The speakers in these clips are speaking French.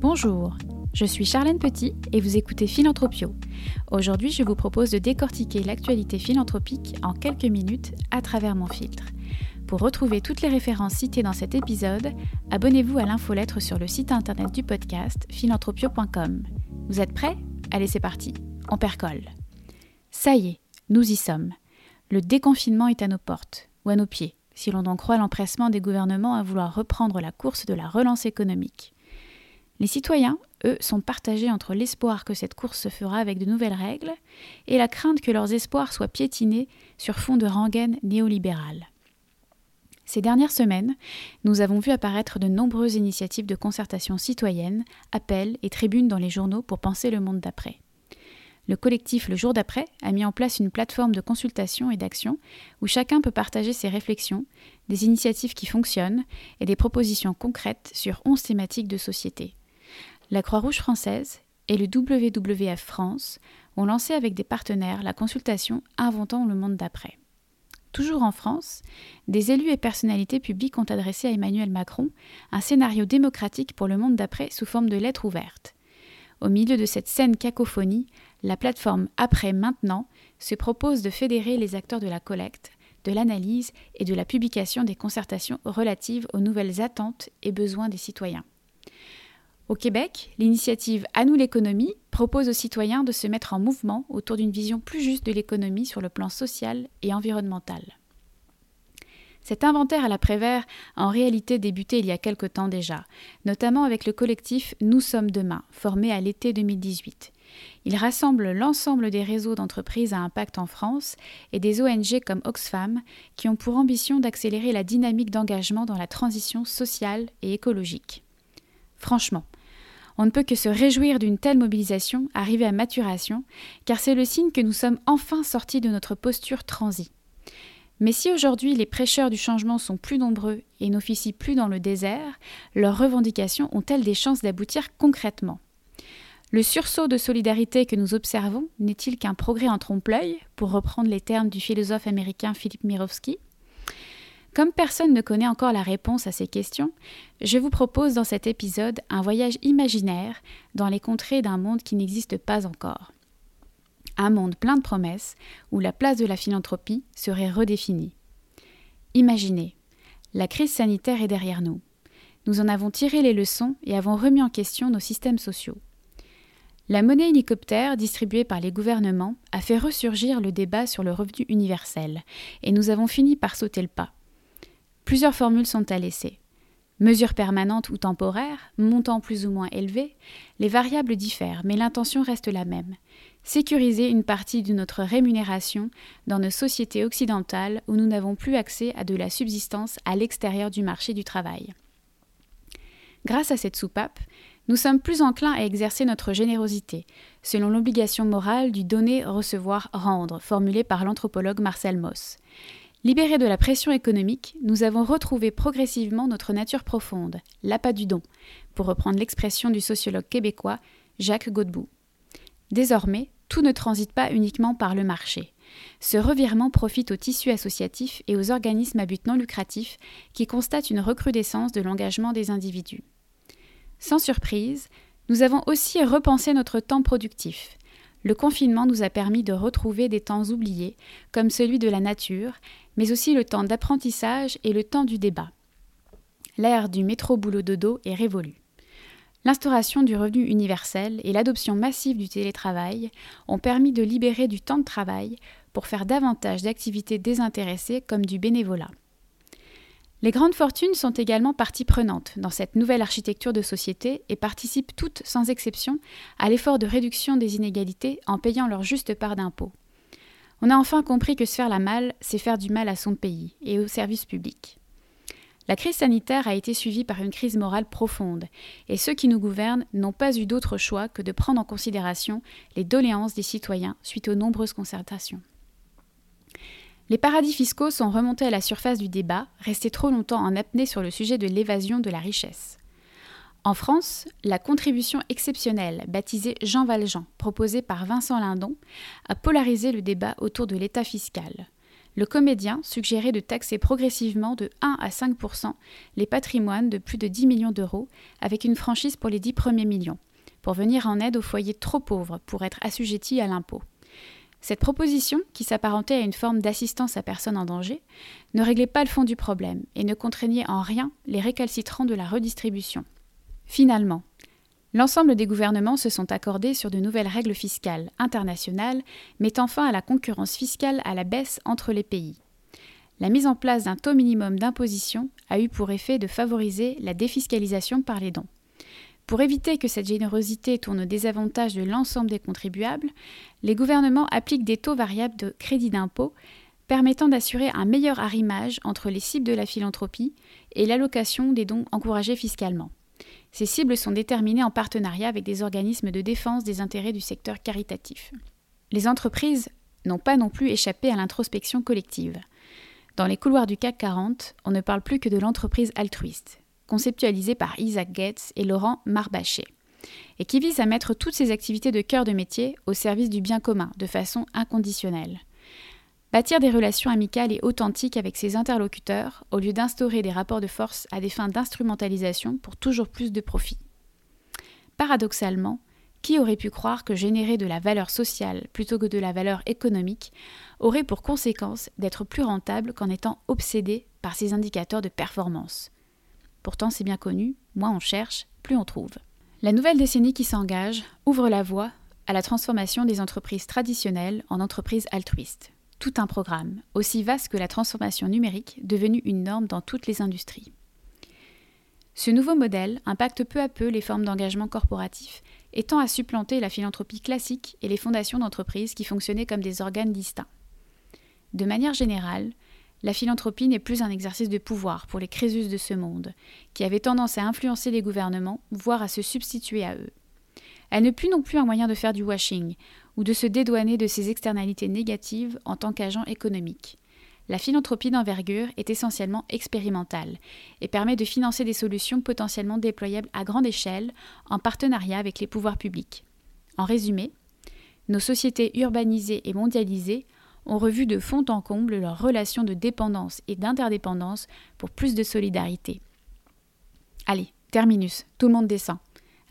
Bonjour, je suis Charlène Petit et vous écoutez Philanthropio. Aujourd'hui, je vous propose de décortiquer l'actualité philanthropique en quelques minutes à travers mon filtre. Pour retrouver toutes les références citées dans cet épisode, abonnez-vous à l'infolettre sur le site internet du podcast philanthropio.com. Vous êtes prêts? Allez, c'est parti, on percole. Ça y est, nous y sommes. Le déconfinement est à nos portes, ou à nos pieds, si l'on en croit l'empressement des gouvernements à vouloir reprendre la course de la relance économique. Les citoyens, eux, sont partagés entre l'espoir que cette course se fera avec de nouvelles règles et la crainte que leurs espoirs soient piétinés sur fond de rengaine néolibérale. Ces dernières semaines, nous avons vu apparaître de nombreuses initiatives de concertation citoyenne, appels et tribunes dans les journaux pour penser le monde d'après. Le collectif Le Jour d'après a mis en place une plateforme de consultation et d'action où chacun peut partager ses réflexions, des initiatives qui fonctionnent et des propositions concrètes sur 11 thématiques de société. La Croix-Rouge française et le WWF France ont lancé avec des partenaires la consultation Inventons le monde d'après. Toujours en France, des élus et personnalités publiques ont adressé à Emmanuel Macron un scénario démocratique pour le monde d'après sous forme de lettres ouvertes. Au milieu de cette saine cacophonie, la plateforme Après Maintenant se propose de fédérer les acteurs de la collecte, de l'analyse et de la publication des concertations relatives aux nouvelles attentes et besoins des citoyens. Au Québec, l'initiative À nous l'économie propose aux citoyens de se mettre en mouvement autour d'une vision plus juste de l'économie sur le plan social et environnemental. Cet inventaire à l'après-vert a en réalité débuté il y a quelque temps déjà, notamment avec le collectif Nous sommes demain, formé à l'été 2018. Il rassemble l'ensemble des réseaux d'entreprises à impact en France et des ONG comme Oxfam qui ont pour ambition d'accélérer la dynamique d'engagement dans la transition sociale et écologique. Franchement, on ne peut que se réjouir d'une telle mobilisation arrivée à maturation, car c'est le signe que nous sommes enfin sortis de notre posture transie. Mais si aujourd'hui les prêcheurs du changement sont plus nombreux et n'officient plus dans le désert, leurs revendications ont-elles des chances d'aboutir concrètement? Le sursaut de solidarité que nous observons n'est-il qu'un progrès en trompe-l'œil, pour reprendre les termes du philosophe américain Philippe Mirowski? Comme personne ne connaît encore la réponse à ces questions, je vous propose dans cet épisode un voyage imaginaire dans les contrées d'un monde qui n'existe pas encore. Un monde plein de promesses où la place de la philanthropie serait redéfinie. Imaginez, la crise sanitaire est derrière nous. Nous en avons tiré les leçons et avons remis en question nos systèmes sociaux. La monnaie hélicoptère distribuée par les gouvernements a fait ressurgir le débat sur le revenu universel, et nous avons fini par sauter le pas. Plusieurs formules sont à laisser. Mesures permanentes ou temporaires, montant plus ou moins élevé, les variables diffèrent, mais l'intention reste la même. Sécuriser une partie de notre rémunération dans nos sociétés occidentales où nous n'avons plus accès à de la subsistance à l'extérieur du marché du travail. Grâce à cette soupape, nous sommes plus enclins à exercer notre générosité, selon l'obligation morale du donner, recevoir, rendre, formulée par l'anthropologue Marcel Mauss. Libérés de la pression économique, nous avons retrouvé progressivement notre nature profonde, l'appât du don, pour reprendre l'expression du sociologue québécois Jacques Godbout. Désormais, tout ne transite pas uniquement par le marché. Ce revirement profite au tissu associatif et aux organismes à but non lucratif qui constatent une recrudescence de l'engagement des individus. Sans surprise, nous avons aussi repensé notre temps productif. Le confinement nous a permis de retrouver des temps oubliés, comme celui de la nature, mais aussi le temps d'apprentissage et le temps du débat. L'ère du métro-boulot-dodo est révolue. L'instauration du revenu universel et l'adoption massive du télétravail ont permis de libérer du temps de travail pour faire davantage d'activités désintéressées comme du bénévolat. Les grandes fortunes sont également partie prenante dans cette nouvelle architecture de société et participent toutes sans exception à l'effort de réduction des inégalités en payant leur juste part d'impôts. On a enfin compris que se faire la malle, c'est faire du mal à son pays et aux services publics. La crise sanitaire a été suivie par une crise morale profonde, et ceux qui nous gouvernent n'ont pas eu d'autre choix que de prendre en considération les doléances des citoyens suite aux nombreuses concertations. Les paradis fiscaux sont remontés à la surface du débat, restés trop longtemps en apnée sur le sujet de l'évasion de la richesse. En France, la contribution exceptionnelle, baptisée Jean Valjean, proposée par Vincent Lindon, a polarisé le débat autour de l'État fiscal. le comédien suggérait de taxer progressivement de 1 à 5% les patrimoines de plus de 10 millions d'euros, avec une franchise pour les 10 premiers millions, pour venir en aide aux foyers trop pauvres pour être assujettis à l'impôt. Cette proposition, qui s'apparentait à une forme d'assistance à personne en danger, ne réglait pas le fond du problème et ne contraignait en rien les récalcitrants de la redistribution. Finalement, l'ensemble des gouvernements se sont accordés sur de nouvelles règles fiscales internationales mettant fin à la concurrence fiscale à la baisse entre les pays. La mise en place d'un taux minimum d'imposition a eu pour effet de favoriser la défiscalisation par les dons. Pour éviter que cette générosité tourne au désavantage de l'ensemble des contribuables, les gouvernements appliquent des taux variables de crédit d'impôt permettant d'assurer un meilleur arrimage entre les cibles de la philanthropie et l'allocation des dons encouragés fiscalement. Ces cibles sont déterminées en partenariat avec des organismes de défense des intérêts du secteur caritatif. Les entreprises n'ont pas non plus échappé à l'introspection collective. Dans les couloirs du CAC 40, on ne parle plus que de l'entreprise altruiste, conceptualisée par Isaac Gates et Laurent Marbachet, et qui vise à mettre toutes ses activités de cœur de métier au service du bien commun de façon inconditionnelle. Bâtir des relations amicales et authentiques avec ses interlocuteurs au lieu d'instaurer des rapports de force à des fins d'instrumentalisation pour toujours plus de profit. Paradoxalement, qui aurait pu croire que générer de la valeur sociale plutôt que de la valeur économique aurait pour conséquence d'être plus rentable qu'en étant obsédé par ces indicateurs de performance? Pourtant, c'est bien connu, moins on cherche, plus on trouve. La nouvelle décennie qui s'engage ouvre la voie à la transformation des entreprises traditionnelles en entreprises altruistes tout un programme, aussi vaste que la transformation numérique, devenue une norme dans toutes les industries. Ce nouveau modèle impacte peu à peu les formes d'engagement corporatif et tend à supplanter la philanthropie classique et les fondations d'entreprises qui fonctionnaient comme des organes distincts. De manière générale, la philanthropie n'est plus un exercice de pouvoir pour les Crésus de ce monde, qui avaient tendance à influencer les gouvernements, voire à se substituer à eux. Elle n'est plus non plus un moyen de faire du washing ou de se dédouaner de ses externalités négatives en tant qu'agent économique. La philanthropie d'envergure est essentiellement expérimentale et permet de financer des solutions potentiellement déployables à grande échelle en partenariat avec les pouvoirs publics. En résumé, nos sociétés urbanisées et mondialisées ont revu de fond en comble leurs relations de dépendance et d'interdépendance pour plus de solidarité. Allez, terminus, tout le monde descend.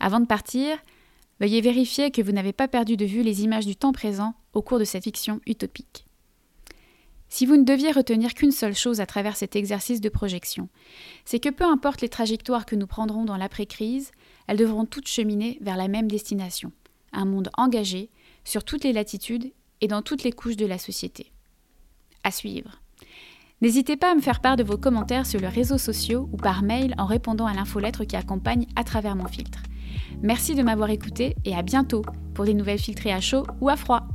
Avant de partir, Veuillez vérifier que vous n'avez pas perdu de vue les images du temps présent au cours de cette fiction utopique. Si vous ne deviez retenir qu'une seule chose à travers cet exercice de projection, c'est que peu importe les trajectoires que nous prendrons dans l'après-crise, elles devront toutes cheminer vers la même destination, un monde engagé, sur toutes les latitudes et dans toutes les couches de la société. À suivre. N'hésitez pas à me faire part de vos commentaires sur les réseaux sociaux ou par mail en répondant à l'infolettre qui accompagne à travers mon filtre. Merci de m'avoir écouté et à bientôt pour des nouvelles filtrées à chaud ou à froid.